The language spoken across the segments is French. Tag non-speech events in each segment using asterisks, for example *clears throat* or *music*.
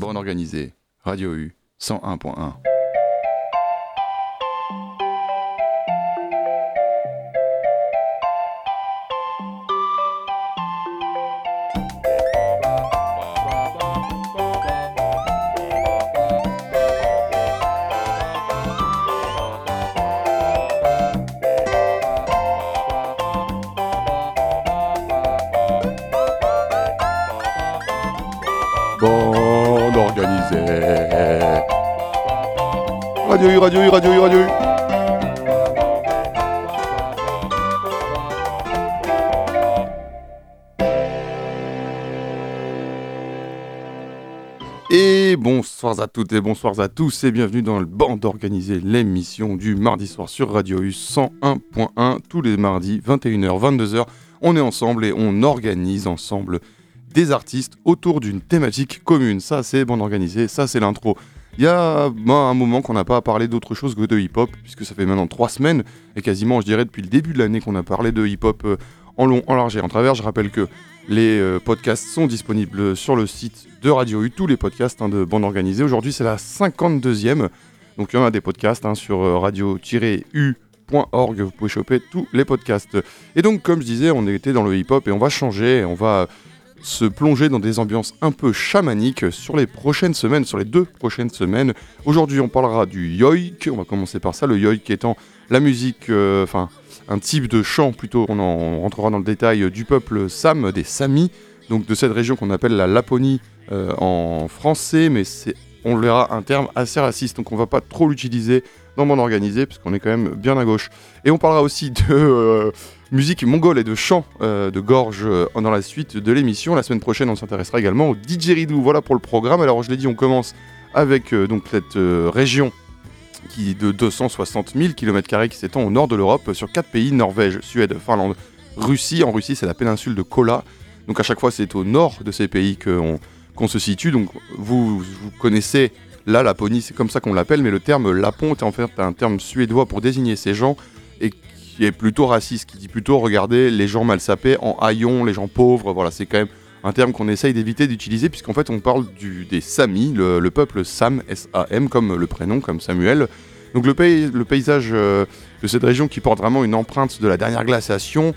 Bande organisée, Radio U 101.1. bonsoir à toutes et bonsoir à tous et bienvenue dans le Bande organisée, l'émission du mardi soir sur Radio U 101.1 tous les mardis 21h 22h. On est ensemble et on organise ensemble des artistes autour d'une thématique commune. Ça c'est Bande organisée, ça c'est l'intro. Il y a ben, un moment qu'on n'a pas parlé d'autre chose que de hip-hop, puisque ça fait maintenant trois semaines, et quasiment je dirais depuis le début de l'année qu'on a parlé de hip-hop euh, en long, en large et en travers. Je rappelle que les euh, podcasts sont disponibles sur le site de Radio U, tous les podcasts hein, de bande organisée. Aujourd'hui, c'est la 52e. Donc, il y en a des podcasts hein, sur euh, radio-u.org. Vous pouvez choper tous les podcasts. Et donc, comme je disais, on était dans le hip-hop et on va changer. On va se plonger dans des ambiances un peu chamaniques sur les prochaines semaines, sur les deux prochaines semaines. Aujourd'hui, on parlera du yoik. On va commencer par ça. Le yoik étant la musique, euh, enfin, un type de chant plutôt. On en rentrera dans le détail du peuple Sam, des Samis, donc de cette région qu'on appelle la Laponie euh, en français, mais c'est, on verra, un terme assez raciste, donc on va pas trop l'utiliser dans mon organisé, puisqu'on est quand même bien à gauche. Et on parlera aussi de euh, musique mongole et de chant euh, de gorge euh, dans la suite de l'émission. La semaine prochaine, on s'intéressera également au didgeridoo. Voilà pour le programme. Alors, je l'ai dit, on commence avec euh, donc cette euh, région qui de 260 000 km qui s'étend au nord de l'Europe sur quatre pays Norvège, Suède, Finlande, Russie. En Russie, c'est la péninsule de Kola. Donc à chaque fois, c'est au nord de ces pays qu'on qu'on se situe. Donc vous, vous connaissez la Laponie, c'est comme ça qu'on l'appelle, mais le terme Lapon est en fait un terme suédois pour désigner ces gens et qui est plutôt raciste, qui dit plutôt regardez les gens mal sapés en haillons, les gens pauvres. Voilà, c'est quand même un terme qu'on essaye d'éviter d'utiliser puisqu'en fait on parle du, des Samis, le, le peuple Sam, S-A-M, comme le prénom, comme Samuel. Donc le, pays, le paysage euh, de cette région qui porte vraiment une empreinte de la dernière glaciation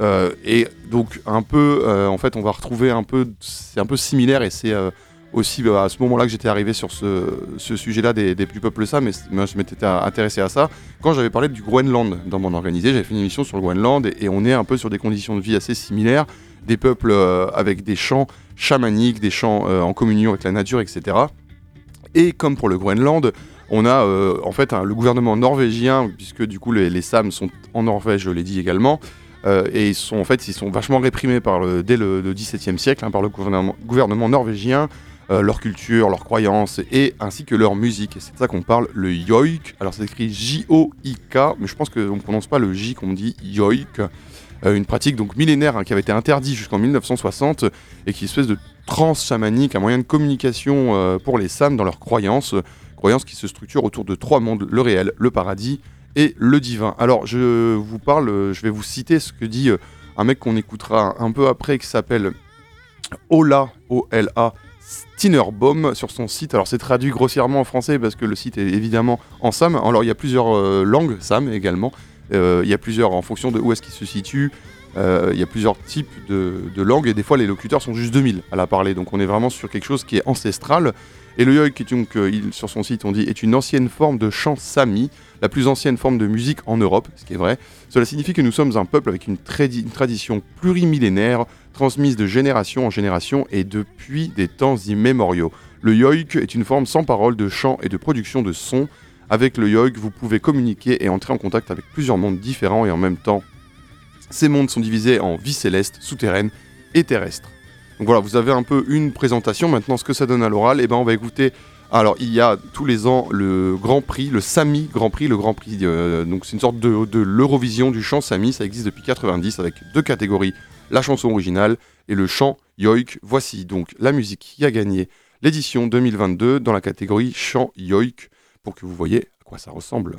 euh, et donc un peu, euh, en fait on va retrouver un peu, c'est un peu similaire et c'est euh, aussi à ce moment-là que j'étais arrivé sur ce, sujet-là des, des, du peuple Sam, mais moi je m'étais intéressé à ça quand j'avais parlé du Groenland dans mon organisé, j'avais fait une émission sur le Groenland et on est un peu sur des conditions de vie assez similaires, des peuples euh, avec des chants chamaniques, des chants euh, en communion avec la nature, etc. Et comme pour le Groenland, on a euh, en fait le gouvernement norvégien, puisque du coup les, les Sams sont en Norvège, je l'ai dit également, et ils sont en fait ils sont vachement réprimés par dès le, le XVIIe siècle hein, par le gouvernement, norvégien, leur culture, leurs croyances et ainsi que leur musique. C'est de ça qu'on parle le yoik. Alors c'est écrit J-O-I-K, mais je pense qu'on ne prononce pas le J qu'on dit yoik. Euh, une pratique donc millénaire hein, qui avait été interdite jusqu'en 1960 et qui est une espèce de trance chamanique, un moyen de communication euh, pour les Sams dans leurs croyances, croyances qui se structurent autour de trois mondes, le réel, le paradis et le divin. Alors je vous parle, euh, je vais vous citer ce que dit un mec qu'on écoutera un peu après qui s'appelle Ola, O-L-A, Stinnerbaum sur son site. Alors c'est traduit grossièrement en français parce que le site est évidemment en Sam. Alors il y a plusieurs langues Sam également. Euh, il y a plusieurs en fonction de où est-ce qu'il se situe. euh, il y a plusieurs types de, langues et des fois les locuteurs sont juste 2000 à la parler. Donc on est vraiment sur quelque chose qui est ancestral. Et le yoik, donc, euh, sur son site, on dit, est une ancienne forme de chant sami, la plus ancienne forme de musique en Europe, ce qui est vrai. Cela signifie que nous sommes un peuple avec une, une tradition plurimillénaire, transmise de génération en génération et depuis des temps immémoriaux. Le yoik est une forme sans parole de chant et de production de sons. Avec le yoik, vous pouvez communiquer et entrer en contact avec plusieurs mondes différents et en même temps. Ces mondes sont divisés en vie céleste, souterraine et terrestre. Donc voilà, vous avez un peu une présentation. Maintenant, ce que ça donne à l'oral, eh ben, on va écouter. Alors, il y a tous les ans le Grand Prix, le Sami Grand Prix, le Grand Prix. euh, donc, c'est une sorte de, de l'Eurovision du chant Sami. Ça existe depuis 90 avec deux catégories la chanson originale et le chant yoik. Voici donc la musique qui a gagné l'édition 2022 dans la catégorie chant yoik pour que vous voyez à quoi ça ressemble.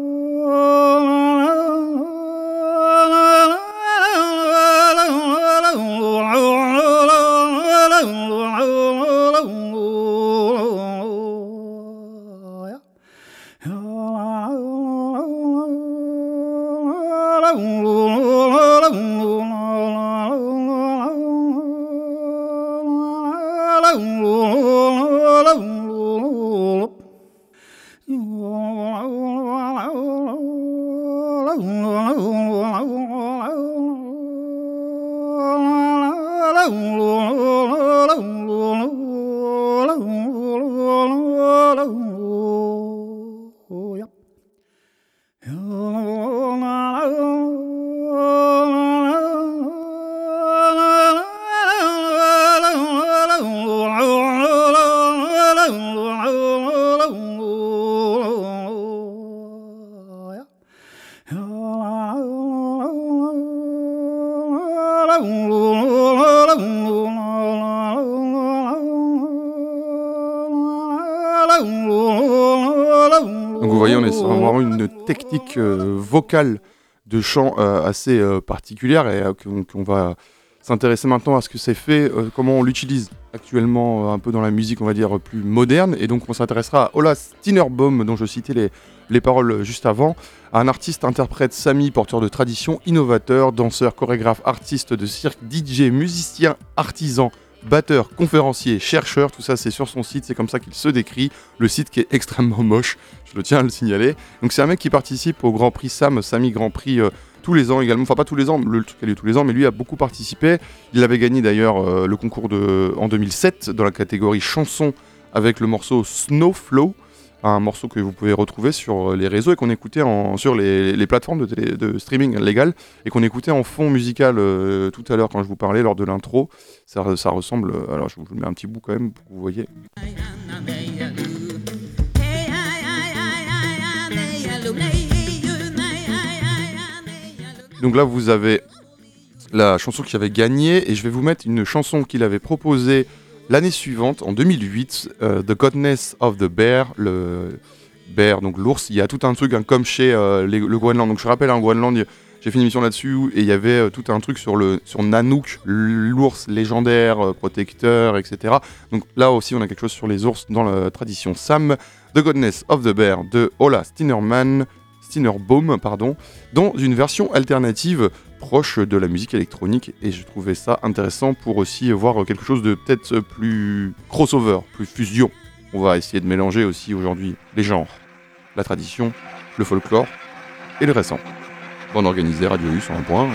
euh, de chant euh, assez euh, particulière et qu'on va s'intéresser maintenant à ce que c'est fait, comment on l'utilise actuellement un peu dans la musique, on va dire, plus moderne. Et donc on s'intéressera à Ola Stinerbaum, dont je citais les, les paroles juste avant, un artiste, interprète, sami, porteur de tradition, innovateur, danseur, chorégraphe, artiste de cirque, DJ, musicien, artisan, batteur, conférencier, chercheur, tout ça c'est sur son site, c'est comme ça qu'il se décrit, le site qui est extrêmement moche, je le tiens à le signaler. Donc c'est un mec qui participe au Grand Prix Sam, Sami Grand Prix euh, tous les ans également, enfin pas tous les ans, le truc a lieu tous les ans, mais lui a beaucoup participé. Il avait gagné d'ailleurs euh, le concours en 2007 dans la catégorie chanson avec le morceau Snowflow un morceau que vous pouvez retrouver sur euh, les réseaux et qu'on écoutait sur les, plateformes de, streaming légal et qu'on écoutait en fond musical euh, tout à l'heure quand je vous parlais lors de l'intro. Ça, ressemble. Euh, alors je vous mets un petit bout quand même pour que vous voyez. Donc là vous avez la chanson qui avait gagné et je vais vous mettre une chanson qu'il avait proposée L'année suivante, en 2008, euh, The Godness of the Bear, le bear, donc l'ours, il y a tout un truc, hein, comme chez euh, le Groenland. Donc je rappelle, en hein, j'ai fait une émission là-dessus et il y avait euh, tout un truc sur, le, sur Nanook, l'ours légendaire, protecteur, etc. Donc là aussi, on a quelque chose sur les ours dans la tradition Sam. The Godness of the Bear de Ola Stinerman, Stinerbaum, pardon, dans une version alternative proche de la musique électronique et je trouvais ça intéressant pour aussi voir quelque chose de peut-être plus crossover, plus fusion. On va essayer de mélanger aussi aujourd'hui les genres, la tradition, le folklore et le récent. Bon organisé, Radio U sur un point.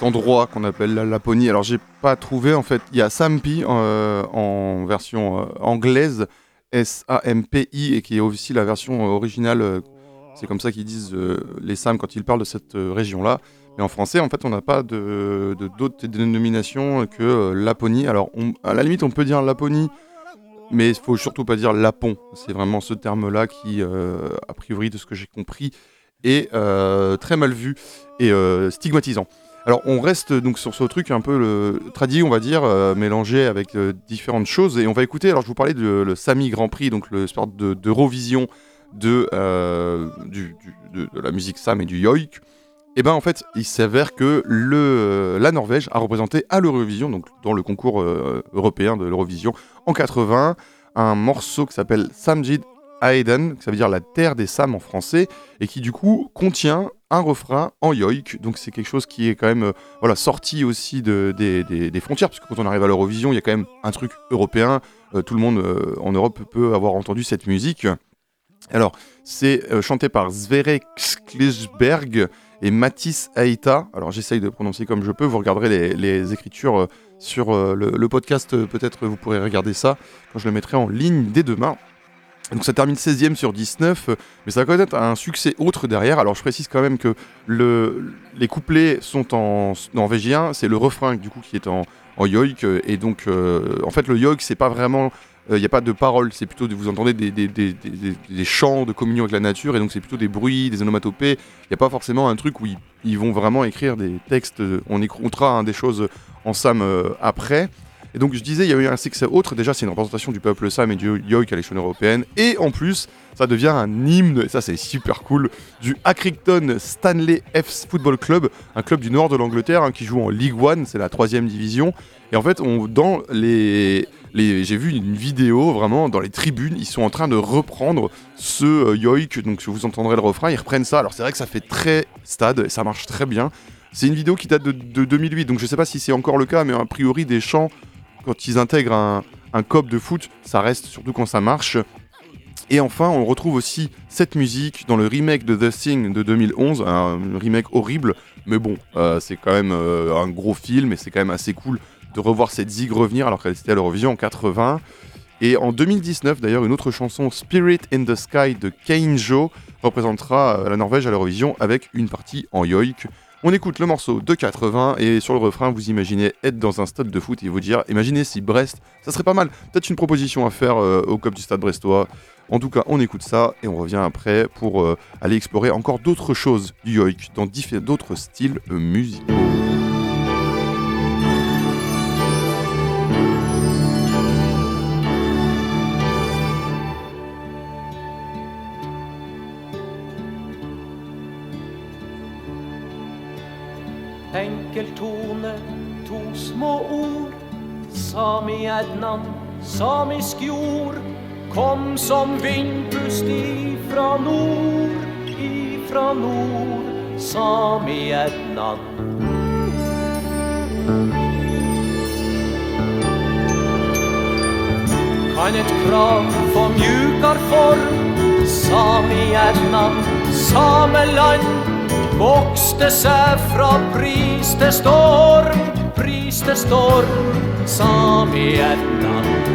Endroit qu'on appelle la Laponie. Alors j'ai pas trouvé en fait. Il y a Sampi euh, en version euh, anglaise, S-A-M-P-I, et qui est aussi la version originale. c'est comme ça qu'ils disent les Sam quand ils parlent de cette région-là. Mais en français, en fait, on n'a pas de d'autres dénominations que Laponie. Alors, à la limite, on peut dire Laponie mais il faut surtout pas dire lapon. C'est vraiment ce terme-là qui, euh, a priori, de ce que j'ai compris, est euh, très mal vu et euh, stigmatisant. Alors on reste donc sur ce truc un peu le, tradit, on va dire, mélangé avec différentes choses. Et on va écouter, alors je vous parlais de le Sami Grand Prix, donc le sport d'Eurovision de, de, de, la musique Sam et du Yoik. Et eh ben en fait, il s'avère que la Norvège a représenté à l'Eurovision, donc dans le concours euh, européen de l'Eurovision en 80, un morceau qui s'appelle Samjid Aiden, ça veut dire la terre des Sam en français, et qui du coup contient un refrain en yoik. Donc c'est quelque chose qui est quand même euh, voilà, sorti aussi de, des, frontières, parce que quand on arrive à l'Eurovision, il y a quand même un truc européen. Euh, tout le monde en Europe peut avoir entendu cette musique. Alors, c'est chanté par Sverre Klisberg, et Matisse Aïta. Alors j'essaye de prononcer comme je peux, vous regarderez les, écritures euh, sur euh, le, podcast, euh, peut-être vous pourrez regarder ça quand je le mettrai en ligne dès demain. Donc ça termine 16ème sur 19, mais ça va être un succès autre derrière. Alors je précise quand même que le, les couplets sont en norvégien, c'est le refrain du coup qui est en, en yoik, et donc en fait le yoik c'est pas vraiment il euh, n'y a pas de paroles, c'est plutôt, vous entendez des, des, chants de communion avec la nature, et donc c'est plutôt des bruits, des onomatopées. Il n'y a pas forcément un truc où ils, vont vraiment écrire des textes, on écoutera des choses en Sam euh, après. Et donc je disais, il y a eu un succès autre, déjà c'est une représentation du peuple Sam et du Yoik à l'échelle européenne, et en plus, ça devient un hymne, et ça c'est super cool, du Accrington Stanley F Football Club, un club du nord de l'Angleterre hein, qui joue en League One, c'est la troisième division. Et en fait, dans les, j'ai vu une vidéo vraiment dans les tribunes, ils sont en train de reprendre ce euh, yoik, donc vous entendrez le refrain, ils reprennent ça. Alors c'est vrai que ça fait très stade, ça marche très bien. C'est une vidéo qui date de, 2008, donc je sais pas si c'est encore le cas, mais a priori des chants, quand ils intègrent un, cop de foot, ça reste surtout quand ça marche. Et enfin, on retrouve aussi cette musique dans le remake de The Thing de 2011, un remake horrible, mais bon, euh, c'est quand même euh, un gros film et c'est quand même assez cool de revoir cette zig revenir alors qu'elle était à l'Eurovision en 80. Et en 2019, d'ailleurs, une autre chanson, Spirit in the Sky de Keinjo, représentera euh, la Norvège à l'Eurovision avec une partie en yoik. On écoute le morceau de 80 et sur le refrain, vous imaginez être dans un stade de foot et vous dire imaginez si Brest, ça serait pas mal. Peut-être une proposition à faire euh, au COP du stade brestois. En tout cas, on écoute ça et on revient après pour euh, aller explorer encore d'autres choses du yoik dans d'autres styles musicaux. Ord. Sami Ednan, samisk jord, kom som vindpust ifra nord, ifra nord, Sami Ednan. kan et krav få mjukar form Sami Samihjärnan, sameland Vokste seg fra pris til storm, pris til storm, Samihjärnan Fremfor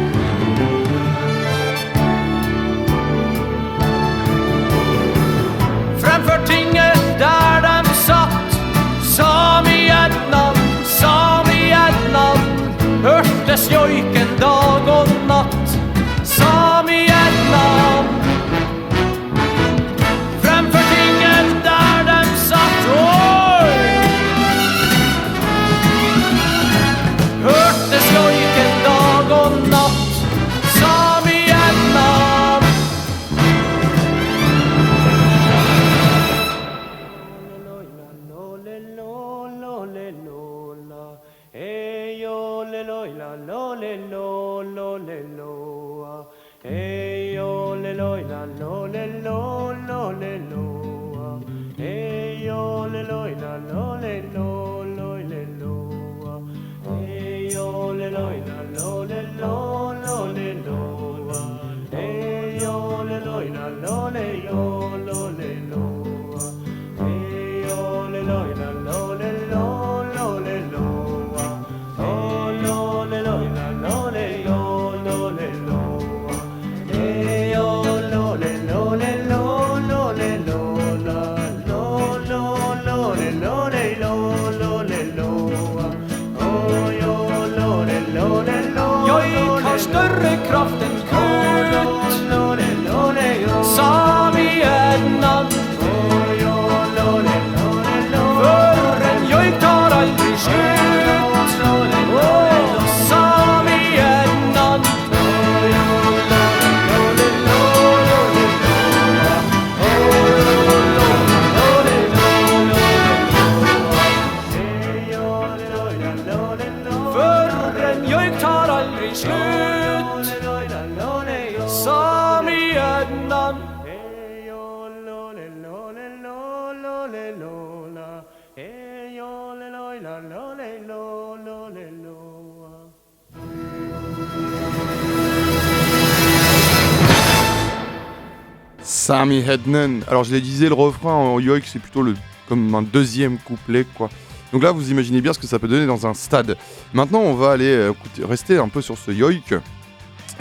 Sami Hednen. Alors je l'ai disais, le refrain en yoik, c'est plutôt comme un deuxième couplet, quoi. Donc là, vous imaginez bien ce que ça peut donner dans un stade. Maintenant, on va aller euh, rester un peu sur ce yoik.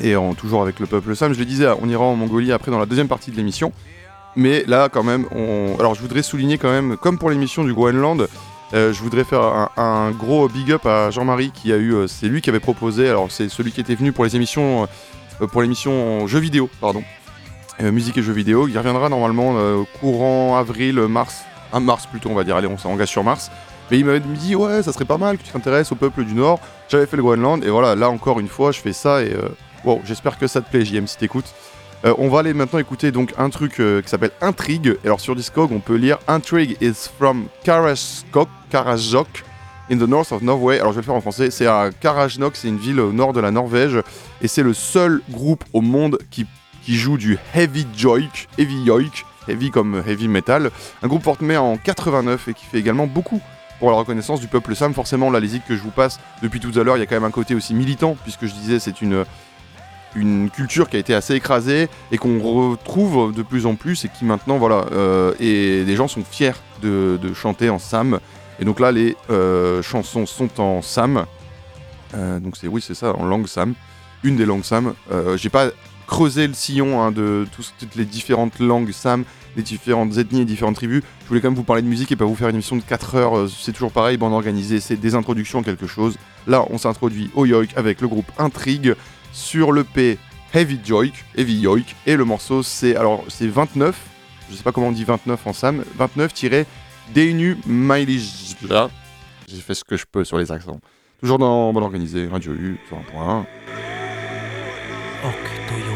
Et toujours avec le peuple Sam, je le disais, on ira en Mongolie après dans la deuxième partie de l'émission. Mais là, quand même, on... alors je voudrais souligner quand même, comme pour l'émission du Groenland, euh, je voudrais faire un, gros big up à Jean-Marie qui a eu, euh, c'est lui qui avait proposé, alors c'est celui qui était venu pour les émissions, pour l'émission jeux vidéo, pardon, musique et jeux vidéo. Il reviendra normalement euh, courant avril, mars, un mars plutôt, on va dire. Allez, on s'engage sur mars. Mais il m'avait dit ouais, ça serait pas mal que tu t'intéresses au peuple du Nord. J'avais fait le Groenland et voilà, là encore une fois, je fais ça et euh, j'espère que ça te plaît, JM, si t'écoutes. Euh, on va aller maintenant écouter donc un truc euh, qui s'appelle Intrigue. Alors sur Discog, on peut lire Intrigue is from Karasjok, Karasjok in the north of Norway. Alors je vais le faire en français. C'est à Karasjok, c'est une ville au nord de la Norvège et c'est le seul groupe au monde qui qui joue du heavy joik, heavy yoik, heavy comme heavy metal. Un groupe formé en 89 et qui fait également beaucoup pour la reconnaissance du peuple sam. Forcément, là, les que je vous passe depuis tout à l'heure, il y a quand même un côté aussi militant, puisque je disais, c'est une, une culture qui a été assez écrasée et qu'on retrouve de plus en plus et qui maintenant, voilà, euh, et les gens sont fiers de, de chanter en sam. Et donc là, les euh, chansons sont en sam. Euh, donc c'est oui, c'est ça, en langue sam. Une des langues sam. J'ai pas creusé le sillon hein, de toutes les différentes langues sam, les différentes ethnies et différentes tribus. Je voulais quand même vous parler de musique et pas vous faire une émission de 4 heures. euh, C'est toujours pareil, bande organisée, c'est des introductions à quelque chose. Là, on s'introduit au yoik avec le groupe Intrigue sur le P Heavy Joik, Heavy Yoik, et le morceau c'est alors c'est 29, je sais pas comment on dit 29 en sam, 29 Deinu Mailijla. J'ai fait ce que je peux sur les accents. Toujours dans Bonne Organisée, Radio U, sur un point. Oktojoikana,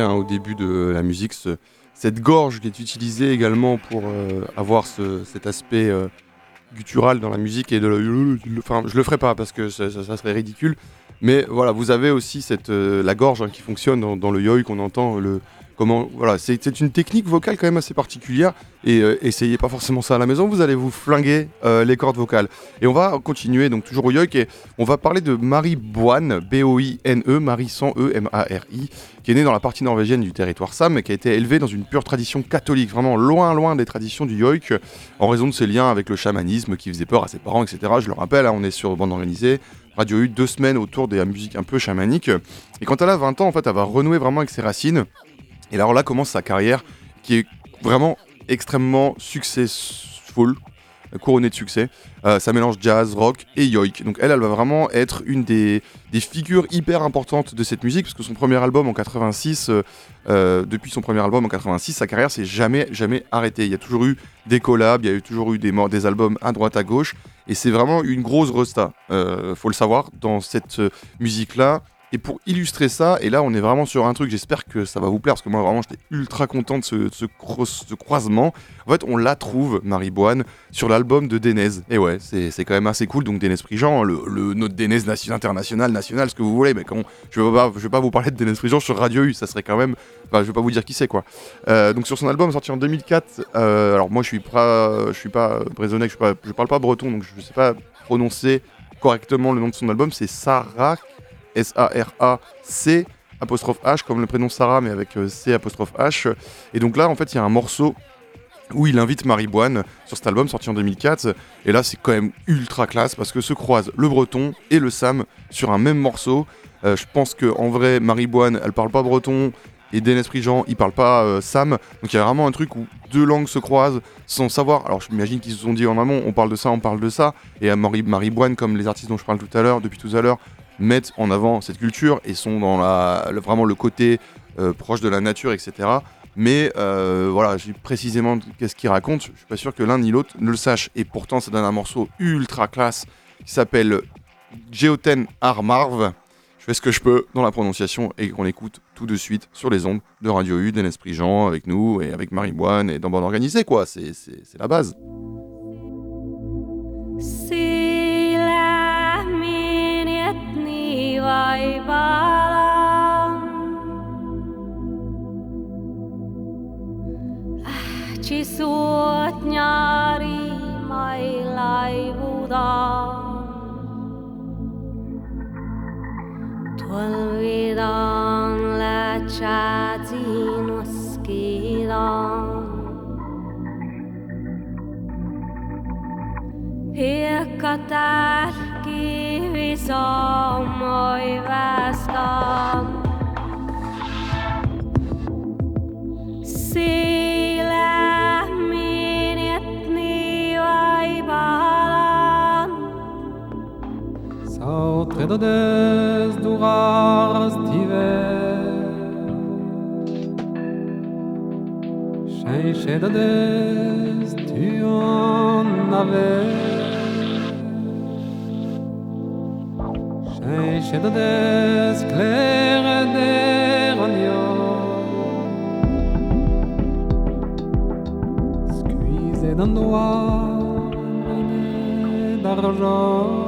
hein, au début de la musique ce- cette gorge qui est utilisée également pour euh, avoir ce- cet aspect euh, guttural dans la musique et de le- enfin je le ferai pas parce que ça, serait ridicule. Mais voilà vous avez aussi euh, la gorge hein, qui fonctionne dans, dans le yoi qu'on entend le comment voilà c'est une technique vocale quand même assez particulière et euh, essayez pas forcément ça à la maison vous allez vous flinguer euh, les cordes vocales et on va continuer donc toujours au yoi et on va parler de Marie Boine B-O-I-N-E Marie sans E M-A-R-I qui est née dans la partie norvégienne du territoire Sam et qui a été élevée dans une pure tradition catholique, vraiment loin, loin des traditions du yoik, en raison de ses liens avec le chamanisme qui faisait peur à ses parents, etc. Je le rappelle, hein, on est sur bande organisée, Radio U, deux semaines autour de la musique un peu chamanique. Et quand elle a 20 ans, en fait, elle va renouer vraiment avec ses racines. Et alors là commence sa carrière qui est vraiment extrêmement successful, couronnée de succès. Euh, ça mélange jazz, rock et yoik. Donc elle, elle va vraiment être une des, des figures hyper importantes de cette musique, parce que son premier album en 86, euh, euh, depuis son premier album en 86, sa carrière s'est jamais, jamais arrêtée. Il y a toujours eu des collabs, il y a eu toujours eu des, des albums à droite, à gauche, et c'est vraiment une grosse resta, euh, faut le savoir, dans cette musique-là. Et pour illustrer ça, et là on est vraiment sur un truc, j'espère que ça va vous plaire, parce que moi vraiment j'étais ultra content de ce, ce cro- ce croisement. En fait, on la trouve, Marie Boine, sur l'album de Denez. Et ouais, c'est quand même assez cool. Donc Denez Prigent, le, le notre Denez nation, international, national, ce que vous voulez, mais quand je vais pas, je vais pas vous parler de Denez Prigent sur Radio U, ça serait quand même, enfin, je vais pas vous dire qui c'est quoi. Euh, donc sur son album sorti en 2004, euh, alors moi je suis pas, je suis pas brésilien, je, suis pas- je parle pas breton, donc je sais pas prononcer correctement le nom de son album. C'est Sarah, S-A-R-A-C apostrophe H comme le prénom Sarah, mais avec euh, C H. Et donc là, en fait, il y a un morceau où il invite Marie Boine sur cet album sorti en 2004. Et là, c'est quand même ultra classe parce que se croisent le breton et le sam sur un même morceau. Euh, je pense que en vrai, Marie Boine, elle parle pas breton et Denis Prigent, il parle pas euh, sam. Donc il y a vraiment un truc où deux langues se croisent sans savoir. Alors je m'imagine qu'ils se sont dit en amont, on parle de ça, on parle de ça. Et à Marie, Marie Boine, comme les artistes dont je parle tout à l'heure, depuis tout à l'heure, mettent en avant cette culture et sont dans la, vraiment le côté euh, proche de la nature, etc. Mais euh, voilà, j'ai précisément qu'est-ce qu'il raconte. Je suis pas sûr que l'un ni l'autre ne le sache. Et pourtant, ça donne un morceau ultra classe qui s'appelle Geoten Armarv. Je fais ce que je peux dans la prononciation et qu'on écoute tout de suite sur les ondes de Radio U, d'Enes Prigent, avec nous et avec Marie Boine et dans Bande Organisée, quoi. C'est c'est- c'est la base. Sillä vai balam Ci suotnyari mai lai budam Tuol Hirkatás kiviszom, oly váztam. Széle minjetni vajbalan. Szó tredodez durar sztível. Sej. Der Squeeze d'un d'argent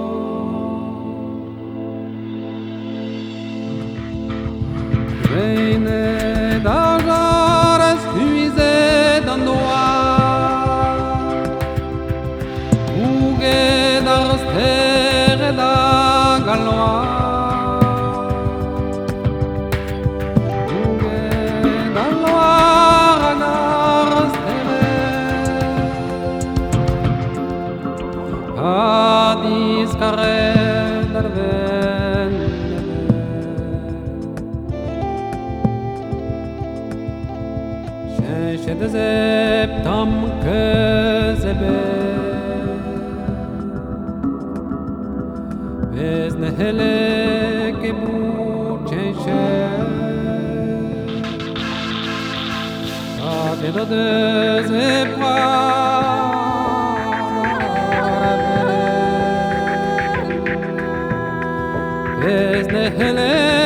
Is the helen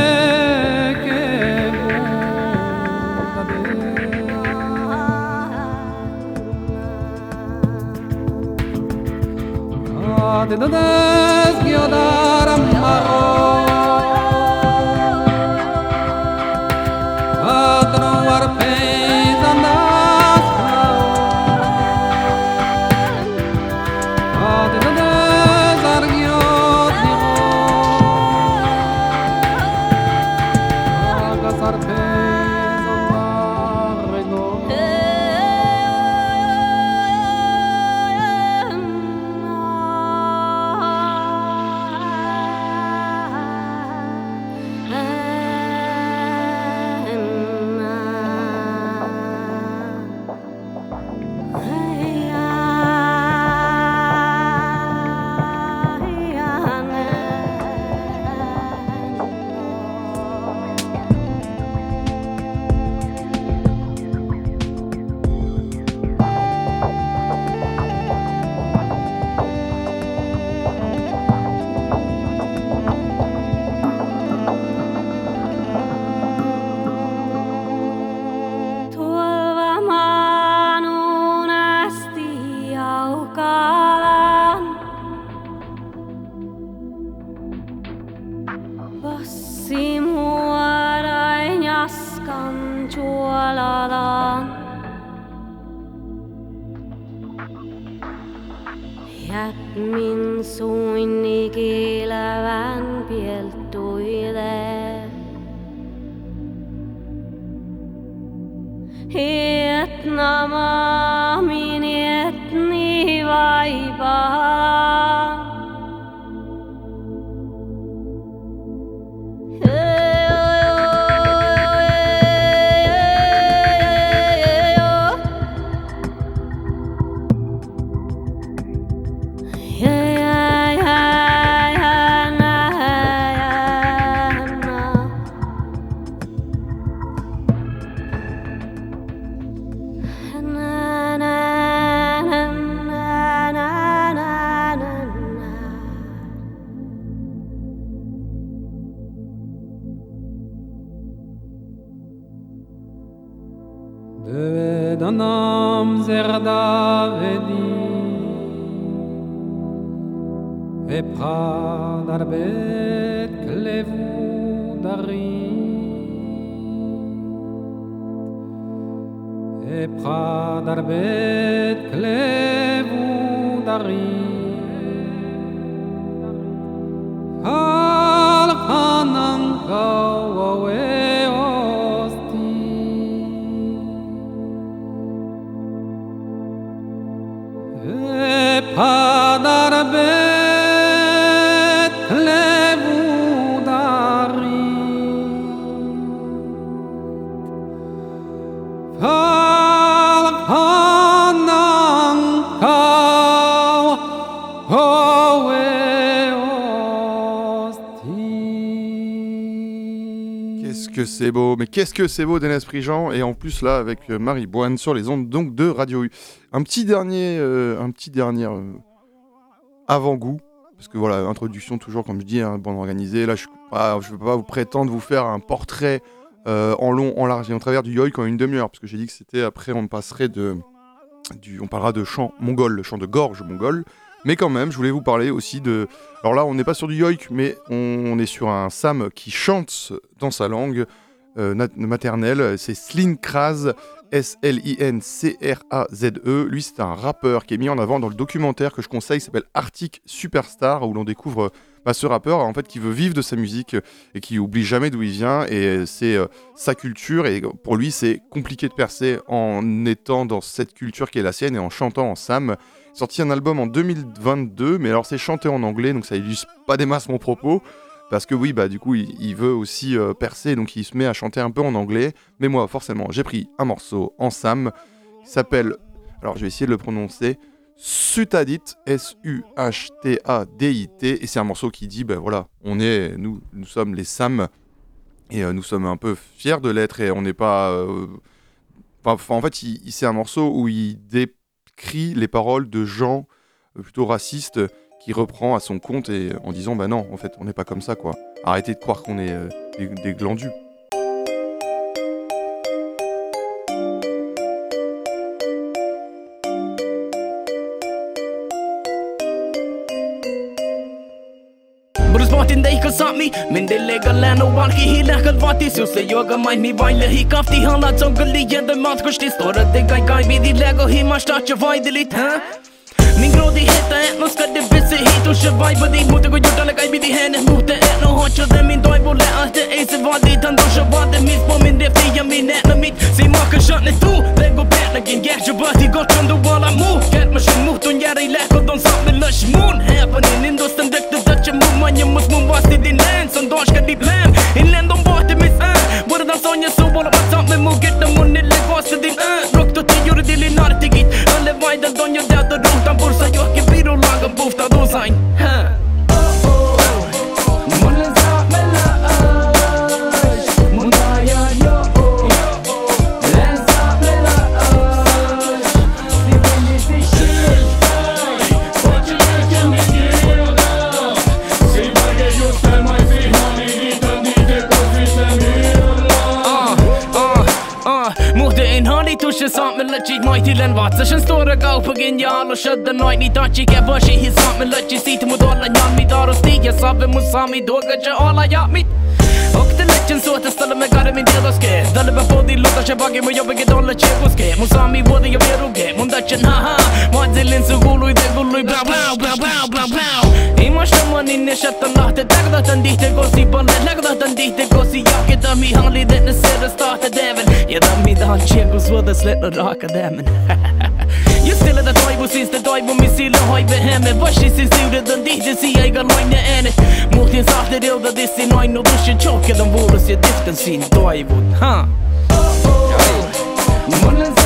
de de des qu'est-ce que c'est beau Dénes Prigent et en plus là avec euh, Marie Boine sur les ondes donc de Radio U. Un petit dernier, euh, un petit dernier euh, avant-goût parce que voilà introduction toujours comme je dis un bande organisée. Là je ne peux pas vous prétendre vous faire un portrait en long, en large et en travers du yoïk en une demi-heure parce que j'ai dit que c'était après on passerait de du, on parlera de chant mongol, le chant de gorge mongol. Mais quand même, je voulais vous parler aussi de. Alors là, on n'est pas sur du yoik, mais on est sur un sam qui chante dans sa langue maternelle. C'est Slin Kraz, S-L-I-N-C-R-A-Z-E. Lui, c'est un rappeur qui est mis en avant dans le documentaire que je conseille, s'appelle Arctic Superstar, où l'on découvre bah, ce rappeur en fait qui veut vivre de sa musique et qui oublie jamais d'où il vient. Et c'est euh, sa culture. Et pour lui, c'est compliqué de percer en étant dans cette culture qui est la sienne et en chantant en sam sorti un album en 2022, mais alors c'est chanté en anglais, donc ça illustre pas des masses mon propos. Parce que oui, bah du coup, il, il veut aussi euh, percer, donc il se met à chanter un peu en anglais. Mais moi, forcément, j'ai pris un morceau en sam, qui s'appelle, alors je vais essayer de le prononcer, Sutadit, S-U-H-T-A-D-I-T, et c'est un morceau qui dit, ben voilà, on est, nous, nous sommes les Sam, et euh, nous sommes un peu fiers de l'être, et on n'est pas... euh, en fait, il- il- c'est un morceau où il décrit les paroles de gens plutôt racistes qui reprend à son compte et en disant bah non en fait on n'est pas comme ça quoi. Arrêtez de croire qu'on est euh, des, glandus? Ningrodi héten etnoszkad de beszél hétúsabb bajba Díg mutak, hogy utalak egy bidi henne Múhte etno hacsol Min mind dajból leállt De észre van de tandosabb van de mit Bom mind refti ja min etna mit Szín maka satne tú Lego bernek én gercső bati Gocsandó vala mú Kert ma sem múhton gyere Lekodon szapni lös mún Helpen én indosztam de Döcse mú Manya mus mún vasti din lenz Szandors kad dit lem Én lendom borte mis ön Buradan sonja szóból a bacam Mert mú gettem mún Nille vasti din ön Rokta ti juri dilin artigit Ölle vajdan donja Indian och körde night ni dag gick jag var sig his samt men lött jag sitter mot alla jag mitt och stiga sabbe mot sami då gör jag alla jag mitt och det legend så att det ställer mig gare min del av ske Dalle bara på din låtar jag bagge men jag bägge dollar tjej på ske Mon sami både jag blir roge mon dachen haha Mazilin så gulu i det gulu i blau blau blau blau blau blau. Ima shamman inne shattan lahte dagdatan dihte gosi balle lagdatan dihte gosi Jaketam i hanli denne ser det starta däven Jedam i dag tjej gos vad det slätt och raka dämen Unë edhe toj bu si së të toj bu misi lëhoj be heme. Vështi si zyre dhe ndihtë si a i garmoj në ene. Muhtin sa shtë ril dhe disi noj në dushin qok Edhe mburës je diftën si në toj bu Ha. Mëllën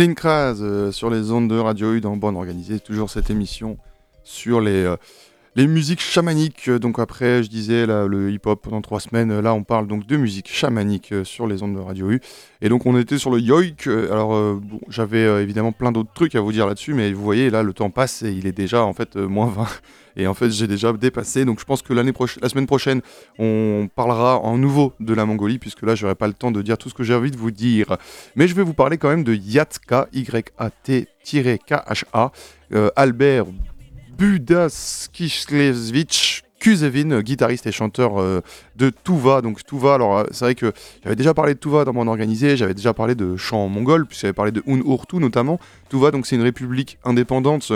Slim Kraz euh, sur les ondes de Radio U dans Bande Organisée, toujours cette émission sur les, euh, les musiques chamaniques. Euh, Donc après, je disais là, le hip-hop pendant trois semaines, euh, là on parle donc de musique chamanique sur les ondes de Radio U. Et donc on était sur le yoik. Alors j'avais évidemment plein d'autres trucs à vous dire là-dessus, mais vous voyez là le temps passe et il est déjà en fait moins *laughs* 20. Et en fait j'ai déjà dépassé. Donc je pense que l'année prochaine, la semaine prochaine, on parlera en nouveau de la Mongolie, puisque là j'aurai pas le temps de dire tout ce que j'ai envie de vous dire. Mais je vais vous parler quand même de Yatka, Y-A-T-K-H-A, euh, Albert Budaskishlevich Kuzevin, guitariste et chanteur euh, de Tuva. Donc Tuva, alors euh, c'est vrai que j'avais déjà parlé de Tuva dans mon organisé, j'avais déjà parlé de chant mongol, puis j'avais parlé de Unurtu notamment. Tuva, donc c'est une république indépendante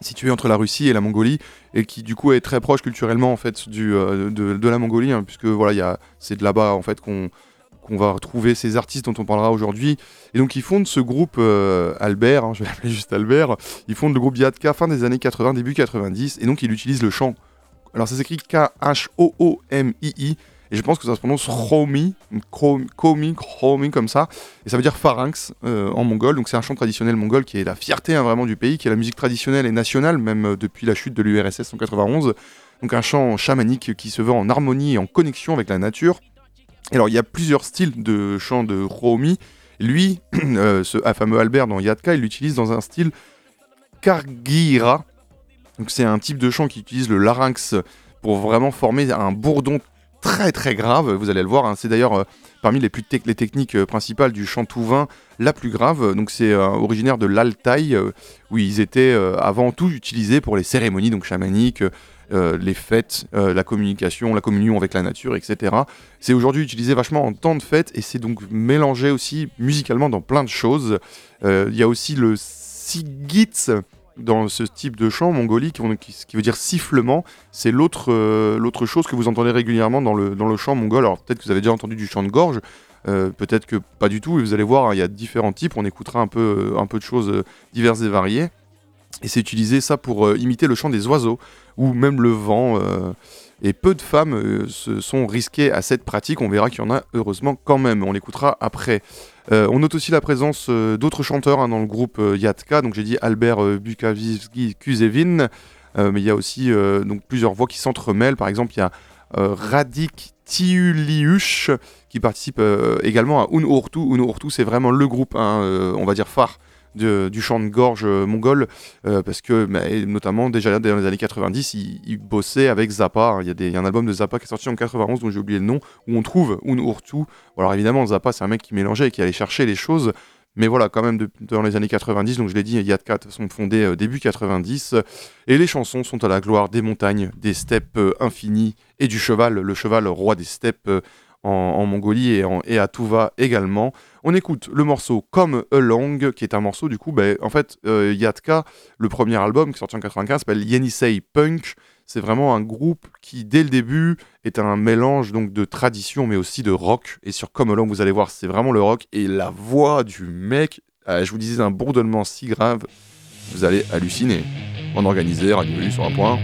située entre la Russie et la Mongolie et qui du coup est très proche culturellement en fait du, euh, de, la Mongolie hein, puisque voilà c'est de là-bas en fait qu'on qu'on va retrouver ces artistes dont on parlera aujourd'hui. Et donc ils fondent ce groupe euh, Albert hein, je vais l'appeler *laughs* juste Albert. Ils fondent le groupe Yatka fin des années 80 début 90 et donc ils utilisent le chant. Alors ça s'écrit K-H-O-O-M-I-I et je pense que ça se prononce Krom- Komi, Kromi comme ça, et ça veut dire pharynx euh, en mongol. Donc c'est un chant traditionnel mongol qui est la fierté hein, vraiment du pays, qui est la musique traditionnelle et nationale, même euh, depuis la chute de l'URSS en 91. Donc un chant chamanique qui se veut en harmonie et en connexion avec la nature. Alors il y a plusieurs styles de chant de Khomi. Lui, *clears throat* euh, ce ah, fameux Albert dans Yatka, il l'utilise dans un style Kargira. Donc c'est un type de chant qui utilise le larynx pour vraiment former un bourdon très très grave. Vous allez le voir, hein. c'est d'ailleurs euh, parmi les, plus les techniques euh, principales du chant touvain la plus grave. Donc c'est euh, originaire de l'Altaï, où ils étaient avant tout utilisés pour les cérémonies donc chamaniques, les fêtes, la communication, la communion avec la nature, etc. C'est aujourd'hui utilisé vachement en temps de fête et c'est donc mélangé aussi musicalement dans plein de choses. Il y a aussi le sigitz dans ce type de chant mongolique qui, qui veut dire sifflement. C'est l'autre euh, l'autre chose que vous entendez régulièrement dans le, dans le chant mongol. Alors peut-être que vous avez déjà entendu du chant de gorge. Euh, Peut-être que pas du tout, et vous allez voir, hein, il y a différents types, on écoutera un peu, euh, un peu de choses diverses et variées. Et c'est utilisé ça pour imiter le chant des oiseaux, ou même le vent. Et peu de femmes euh, se sont risquées à cette pratique, on verra qu'il y en a heureusement quand même, on l'écoutera après. Euh, on note aussi la présence euh, d'autres chanteurs hein, dans le groupe Yatka, donc j'ai dit Albert Bukavski Kuzevin, mais il y a aussi donc plusieurs voix qui s'entremêlent, par exemple il y a Radik Tiuliush qui participe également à Unurtu. Unurtu c'est vraiment le groupe, hein, on va dire phare du chant de gorge euh, mongol, euh, parce que bah, notamment déjà dans les années 90, il, bossait avec Zappa. Il y, a un album de Zappa qui est sorti en 91 dont j'ai oublié le nom, où on trouve Unurtu. Alors évidemment, Zappa c'est un mec qui mélangeait et qui allait chercher les choses. Mais voilà, quand même, dans les années 90, donc je l'ai dit, Yatka sont fondés euh, début 90, euh, et les chansons sont à la gloire des montagnes, des steppes infinies et du cheval, le cheval roi des steppes en, en Mongolie et, et à Tuva également. On écoute le morceau Comme Along, qui est un morceau du coup, ben, en fait, euh, Yatka, le premier album qui est sorti en 95, s'appelle Yenisei Punk. C'est vraiment un groupe qui, dès le début, est un mélange donc de tradition mais aussi de rock. Et sur Comme Along, vous allez voir, c'est vraiment le rock. Et la voix du mec, euh, je vous disais, un bourdonnement si grave, vous allez halluciner. En organisé, Radio sur un point.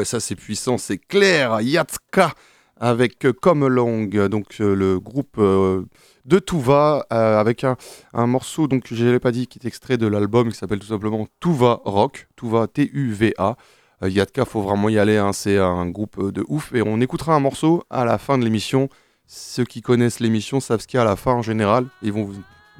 Ouais, ça c'est puissant, c'est clair. Yatka avec euh, Come Along, euh, donc euh, le groupe de euh, avec un, morceau, donc je ne pas dit, qui est extrait de l'album qui s'appelle tout simplement Tuva Rock, Tuva T-U-V-A. Yatka, faut vraiment y aller, hein, c'est un groupe de ouf. Et on écoutera un morceau à la fin de l'émission. Ceux qui connaissent l'émission savent ce qu'il y a à la fin en général. Ils vont.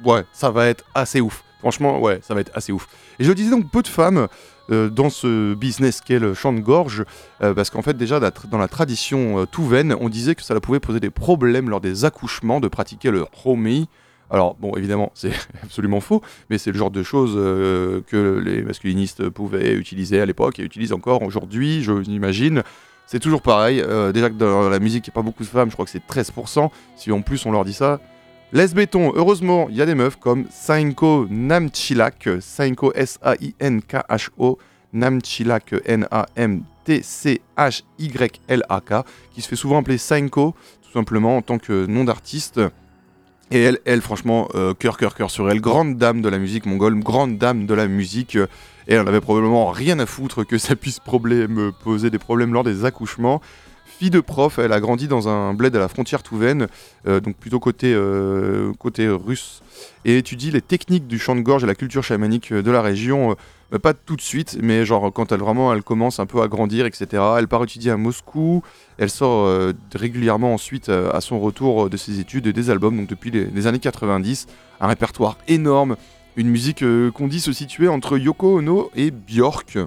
Ouais, ça va être assez ouf. Franchement, ouais, ça va être assez ouf. Et je disais donc peu de femmes dans ce business qu'est le chant de gorge, euh, parce qu'en fait déjà dans la tradition euh, touvaine, on disait que ça pouvait poser des problèmes lors des accouchements de pratiquer le homi. Alors bon, évidemment, *laughs* c'est absolument faux, mais c'est le genre de choses euh, que les masculinistes pouvaient utiliser à l'époque et utilisent encore aujourd'hui, je l'imagine. C'est toujours pareil. euh, déjà que dans la musique, il n'y a pas beaucoup de femmes, je crois que c'est 13%. Si en plus on leur dit ça, Les béton, heureusement, il y a des meufs comme Sainko Namchilak, Sainko S-A-I-N-K-H-O, Namchilak N-A-M-T-C-H-Y-L-A-K, qui se fait souvent appeler Sainko, tout simplement en tant que nom d'artiste. Et elle, elle franchement, euh, cœur, cœur, cœur sur elle, grande dame de la musique mongole, grande dame de la musique. et elle avait probablement rien à foutre que ça puisse problème, me poser des problèmes lors des accouchements. Fille de prof, elle a grandi dans un bled à la frontière touvaine, euh, donc plutôt côté, euh, côté russe, et étudie les techniques du chant de gorge et la culture chamanique de la région. euh, pas tout de suite, mais genre quand elle vraiment elle commence un peu à grandir, etc. Elle part étudier à Moscou, elle sort euh, régulièrement ensuite euh, à son retour euh, de ses études des albums, donc depuis les, les années 90, un répertoire énorme, une musique euh, qu'on dit se situer entre Yoko Ono et Björk.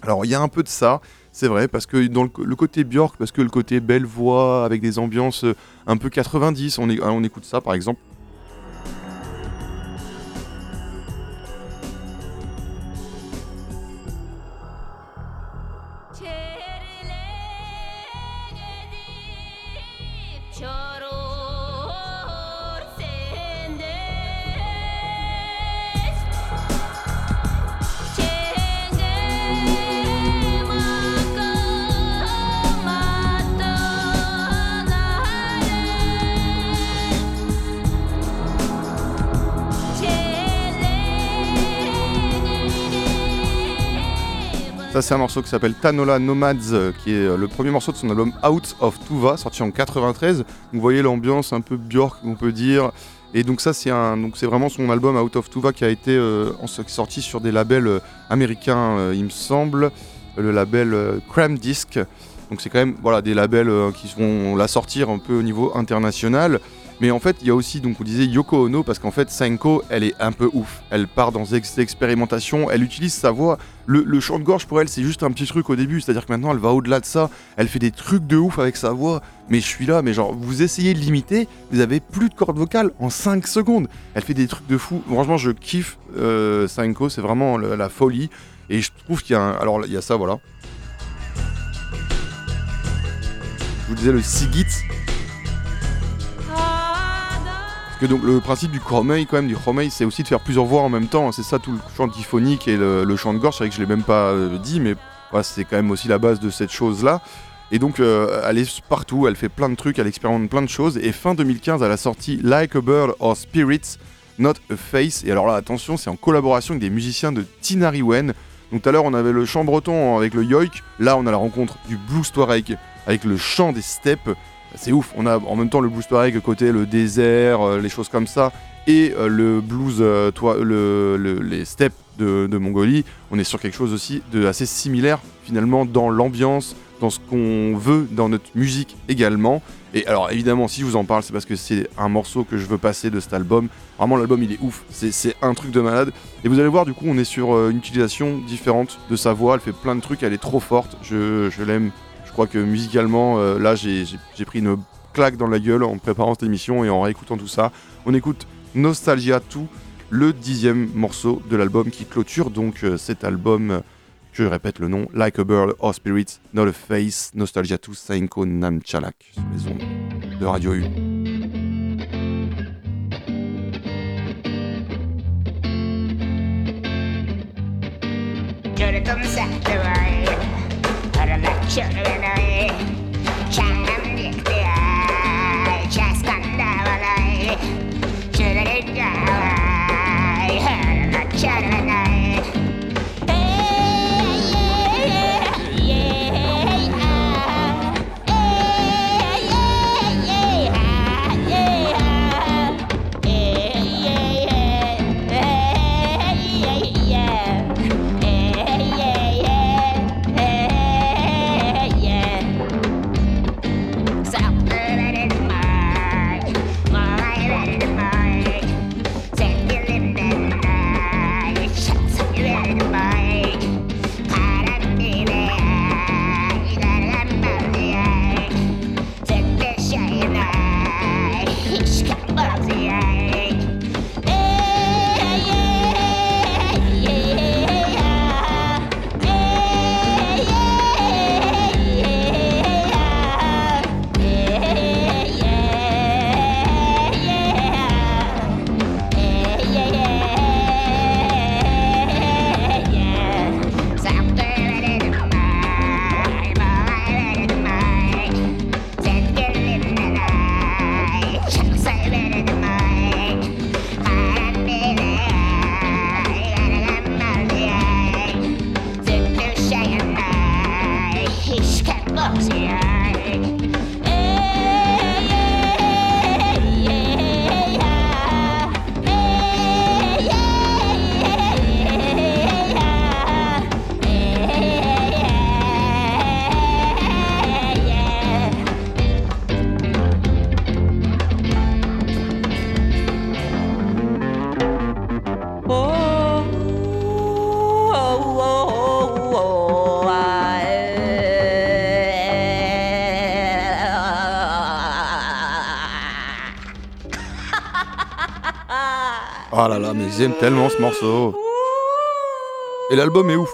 Alors il y a un peu de ça, c'est vrai, parce que dans le, côté Björk, parce que le côté belle voix avec des ambiances euh, un peu 90, on, é- on écoute ça par exemple. C'est un morceau qui s'appelle Tanola Nomads, euh, qui est euh, le premier morceau de son album Out of Tuva, sorti en 93. Donc, vous voyez l'ambiance un peu Björk, on peut dire. Et donc, ça, c'est vraiment son album Out of Tuva qui a été euh, sorti sur des labels américains, il me semble. Le label Cram Disc. Donc, c'est quand même voilà, des labels qui vont la sortir un peu au niveau international. Mais en fait, il y a aussi, donc on disait Yoko Ono, parce qu'en fait, Senko, elle est un peu ouf. Elle part dans des ex- expérimentations, elle utilise sa voix. Le, chant de gorge pour elle, c'est juste un petit truc au début, c'est-à-dire que maintenant, elle va au-delà de ça. Elle fait des trucs de ouf avec sa voix. Mais je suis là, mais genre, vous essayez de l'imiter, vous avez plus de cordes vocales en 5 secondes. Elle fait des trucs de fou. Franchement, je kiffe euh, Senko, c'est vraiment la folie. Et je trouve qu'il y a un... Alors, il y a ça, voilà. Je vous disais le Sigit, que donc le principe du chromei, quand même, du chromei, c'est aussi de faire plusieurs voix en même temps. C'est ça tout le chant diphonique et le, chant de gorge. C'est vrai que je l'ai même pas euh, dit, mais c'est quand même aussi la base de cette chose-là. Et donc, euh, elle est partout, elle fait plein de trucs, elle expérimente plein de choses. Et fin 2015, elle a sorti Like a Bird or Spirits, Not a Face. Et alors là, attention, c'est en collaboration avec des musiciens de Tinariwen. Donc tout à l'heure, on avait le chant breton avec le yoik. Là, on a la rencontre du blues touareg avec le chant des steppes. C'est ouf, on a en même temps le blues touareg côté le désert, euh, les choses comme ça, et euh, le blues, euh, toi, le, le- les steppes de, Mongolie. On est sur quelque chose aussi de assez similaire finalement dans l'ambiance, dans ce qu'on veut dans notre musique également. Et alors évidemment, si je vous en parle, c'est parce que c'est un morceau que je veux passer de cet album. Vraiment, l'album il est ouf, c'est un truc de malade. Et vous allez voir, du coup, on est sur une utilisation différente de sa voix. Elle fait plein de trucs, elle est trop forte. Je l'aime. Je crois que musicalement, euh, là, j'ai pris une claque dans la gueule en préparant cette émission et en réécoutant tout ça. On écoute Nostalgia 2, le dixième morceau de l'album qui clôture donc euh, cet album. euh, je répète le nom, Like a Bird or Spirit, Not a Face, Nostalgia 2, Sainko Namchalak, sur les ondes de Radio U. j'aime tellement ce morceau. Et l'album est ouf.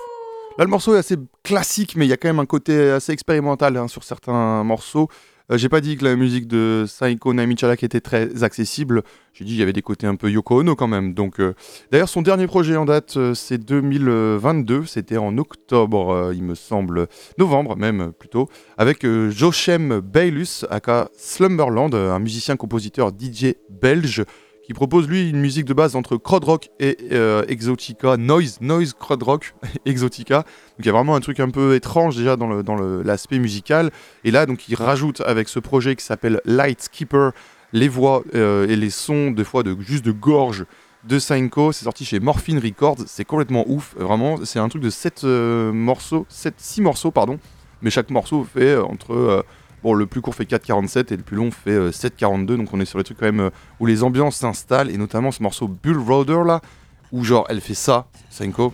Là, le morceau est assez classique, mais il y a quand même un côté assez expérimental hein, sur certains morceaux. Euh, J'ai pas dit que la musique de Saiko Naimichalak était très accessible. J'ai dit qu'il y avait des côtés un peu Yoko Ono quand même. Donc, euh, d'ailleurs, son dernier projet en date, euh, c'est 2022. C'était en octobre, il me semble, novembre même plutôt, avec Joshem Baylus, aka Slumberland, un musicien-compositeur DJ belge qui propose lui une musique de base entre crowd rock et euh, exotica, noise, noise crowd rock, *laughs* exotica. Donc il y a vraiment un truc un peu étrange déjà dans dans le- l'aspect musical. Et là donc il rajoute avec ce projet qui s'appelle Light Keeper les voix euh, et les sons des fois de juste de gorge de Sainko. C'est sorti chez Morphine Records. C'est complètement ouf. Vraiment, c'est un truc de 7 morceaux, 7, 6 morceaux pardon. Mais chaque morceau fait euh, entre euh, Bon, le plus court fait 4,47 et le plus long fait euh, 7,42. Donc on est sur les trucs quand même euh, où les ambiances s'installent. Et notamment ce morceau Bull Roader là, où genre elle fait ça, Senko.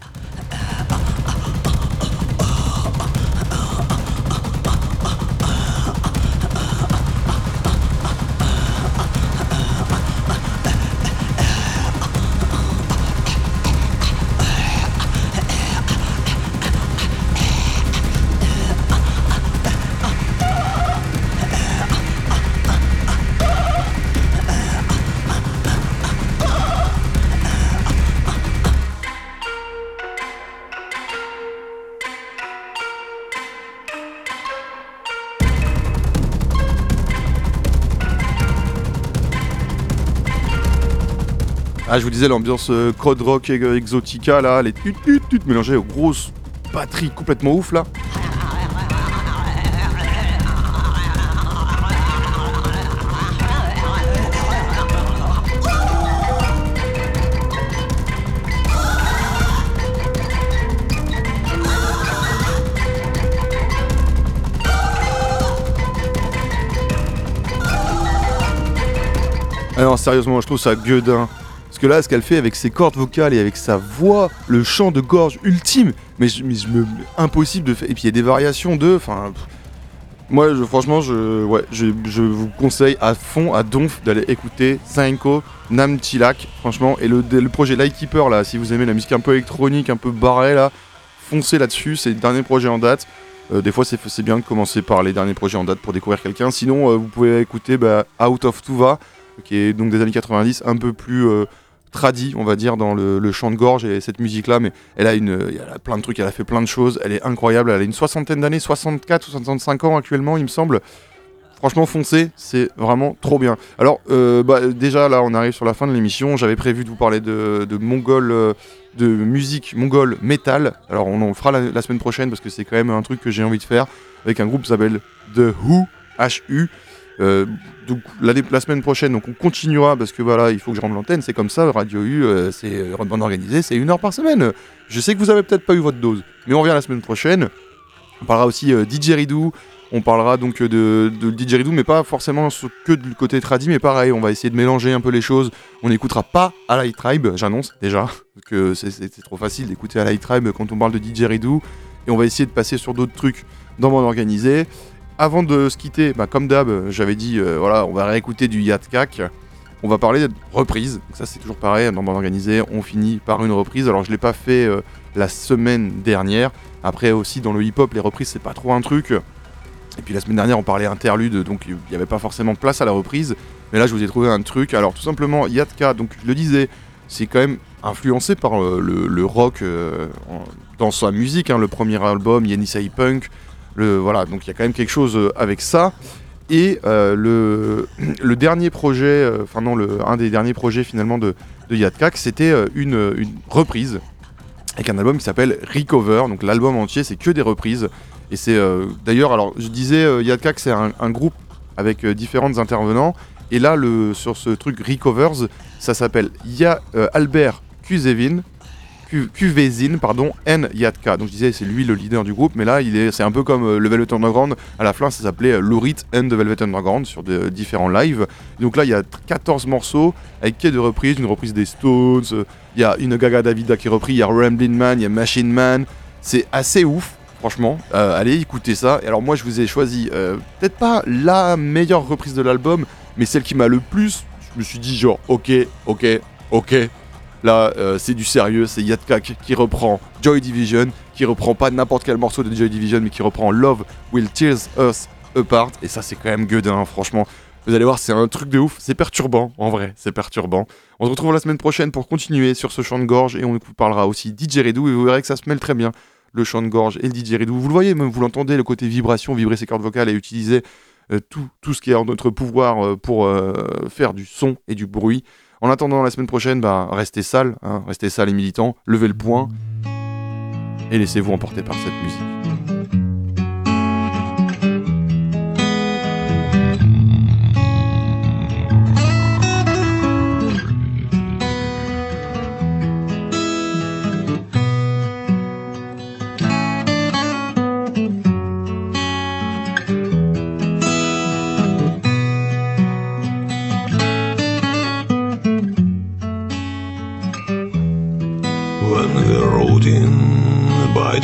Ah, je vous disais l'ambiance euh, crowd rock euh, exotica là, les tut tut tut mélangées aux grosses batteries complètement ouf là. Ah non, sérieusement, je trouve ça gueudin. Que là, ce qu'elle fait avec ses cordes vocales et avec sa voix, le chant de gorge ultime, mais je, mais je me. impossible de faire. Et puis il y a des variations de. Enfin. Moi, je- franchement, je, ouais, je, je vous conseille à fond, à donf, d'aller écouter Sainko, Nam Chilak, franchement. Et le, le projet Lightkeeper, là, si vous aimez la musique un peu électronique, un peu barrée, là, foncez là-dessus. C'est le dernier projet en date. Euh, des fois, c'est c'est bien de commencer par les derniers projets en date pour découvrir quelqu'un. Sinon, euh, vous pouvez écouter bah, Out of Tuva, qui est donc des années 90, un peu plus euh, tradit, on va dire, dans le, le chant de gorge et cette musique-là. Mais elle a, une, elle a plein de trucs, elle a fait plein de choses, elle est incroyable. Elle a une soixantaine d'années, 64 ou 65 ans actuellement, il me semble. Franchement, foncez, c'est vraiment trop bien. Alors, euh, bah, déjà là, on arrive sur la fin de l'émission. J'avais prévu de vous parler de, de mongol, euh, de musique mongole métal. Alors, on en fera la, la semaine prochaine parce que c'est quand même un truc que j'ai envie de faire avec un groupe qui s'appelle The Who, H-U. Euh, donc la, la semaine prochaine, donc on continuera parce que voilà, il faut que je rende l'antenne, c'est comme ça, Radio U, euh, c'est euh, bande organisée, c'est une heure par semaine. Je sais que vous avez peut-être pas eu votre dose, mais on revient la semaine prochaine. On parlera aussi euh, DJ Ridou, on parlera donc de, DJ Ridou, mais pas forcément que du côté tradi, mais pareil, on va essayer de mélanger un peu les choses. On n'écoutera pas à Light Tribe, j'annonce déjà, *laughs* que c'est- trop facile d'écouter à Light Tribe quand on parle de DJ Ridou, et on va essayer de passer sur d'autres trucs dans Bande Organisée. Avant de se quitter, bah, comme d'hab, j'avais dit, euh, voilà, on va réécouter du Yatkak. On va parler de reprise. Ça, c'est toujours pareil, dans Bande Organisée, on finit par une reprise. Alors, je l'ai pas fait euh, la semaine dernière. Après, aussi, dans le hip-hop, les reprises, c'est pas trop un truc. Et puis, la semaine dernière, on parlait interlude, donc il n'y avait pas forcément place à la reprise. Mais là, je vous ai trouvé un truc. Alors, tout simplement, Yatka, donc je le disais, c'est quand même influencé par euh, le, rock dans sa musique. hein. le premier album, Yenisei Punk. Voilà, donc il y a quand même quelque chose euh, avec ça. Et euh, le, *clears throat* dernier projet, euh, enfin non, un des derniers projets finalement de, de c'était une, reprise avec un album qui s'appelle Recover. Donc l'album entier, c'est que des reprises. Et c'est d'ailleurs, alors je disais, Yatkak, c'est un, groupe avec différents intervenants. Et là, sur ce truc Recovers, ça s'appelle Albert Kuzevin. Kuvezin, pardon, N Yatka. Donc je disais, c'est lui le leader du groupe, mais là, il est, c'est un peu comme euh, le Velvet Underground. À la fin, ça s'appelait euh, Lurit and the Velvet Underground sur de, différents lives. Donc là, il y a 14 morceaux avec de reprises, une reprise des Stones, euh, il y a une Gaga Davida qui est reprise, il y a Ramblin' Man, il y a Machine Man. C'est assez ouf, franchement. Euh, allez écouter ça. Et alors moi, je vous ai choisi euh, peut-être pas la meilleure reprise de l'album, mais celle qui m'a le plus. Je me suis dit genre, ok, ok, ok. Là, euh, c'est du sérieux, c'est Yatkak qui reprend Joy Division, qui reprend pas n'importe quel morceau de Joy Division, mais qui reprend Love Will Tears Us Apart. Et ça, c'est quand même gueudin, hein, franchement. Vous allez voir, c'est un truc de ouf, c'est perturbant, en vrai, c'est perturbant. On se retrouve la semaine prochaine pour continuer sur ce chant de gorge et on vous parlera aussi DJ Redou et vous verrez que ça se mêle très bien, le chant de gorge et le DJ Redou. Vous le voyez, même vous l'entendez, le côté vibration, vibrer ses cordes vocales et utiliser euh, tout, tout ce qui est en notre pouvoir euh, pour faire du son et du bruit. En attendant la semaine prochaine, bah, restez sales, hein, restez sales les militants, levez le poing et laissez-vous emporter par cette musique.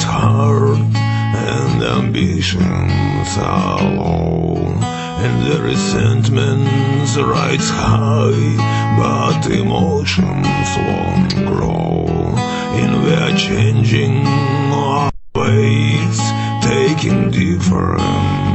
Bites hard and ambitions low and the resentment rides high but emotions won't grow. We are changing ways taking different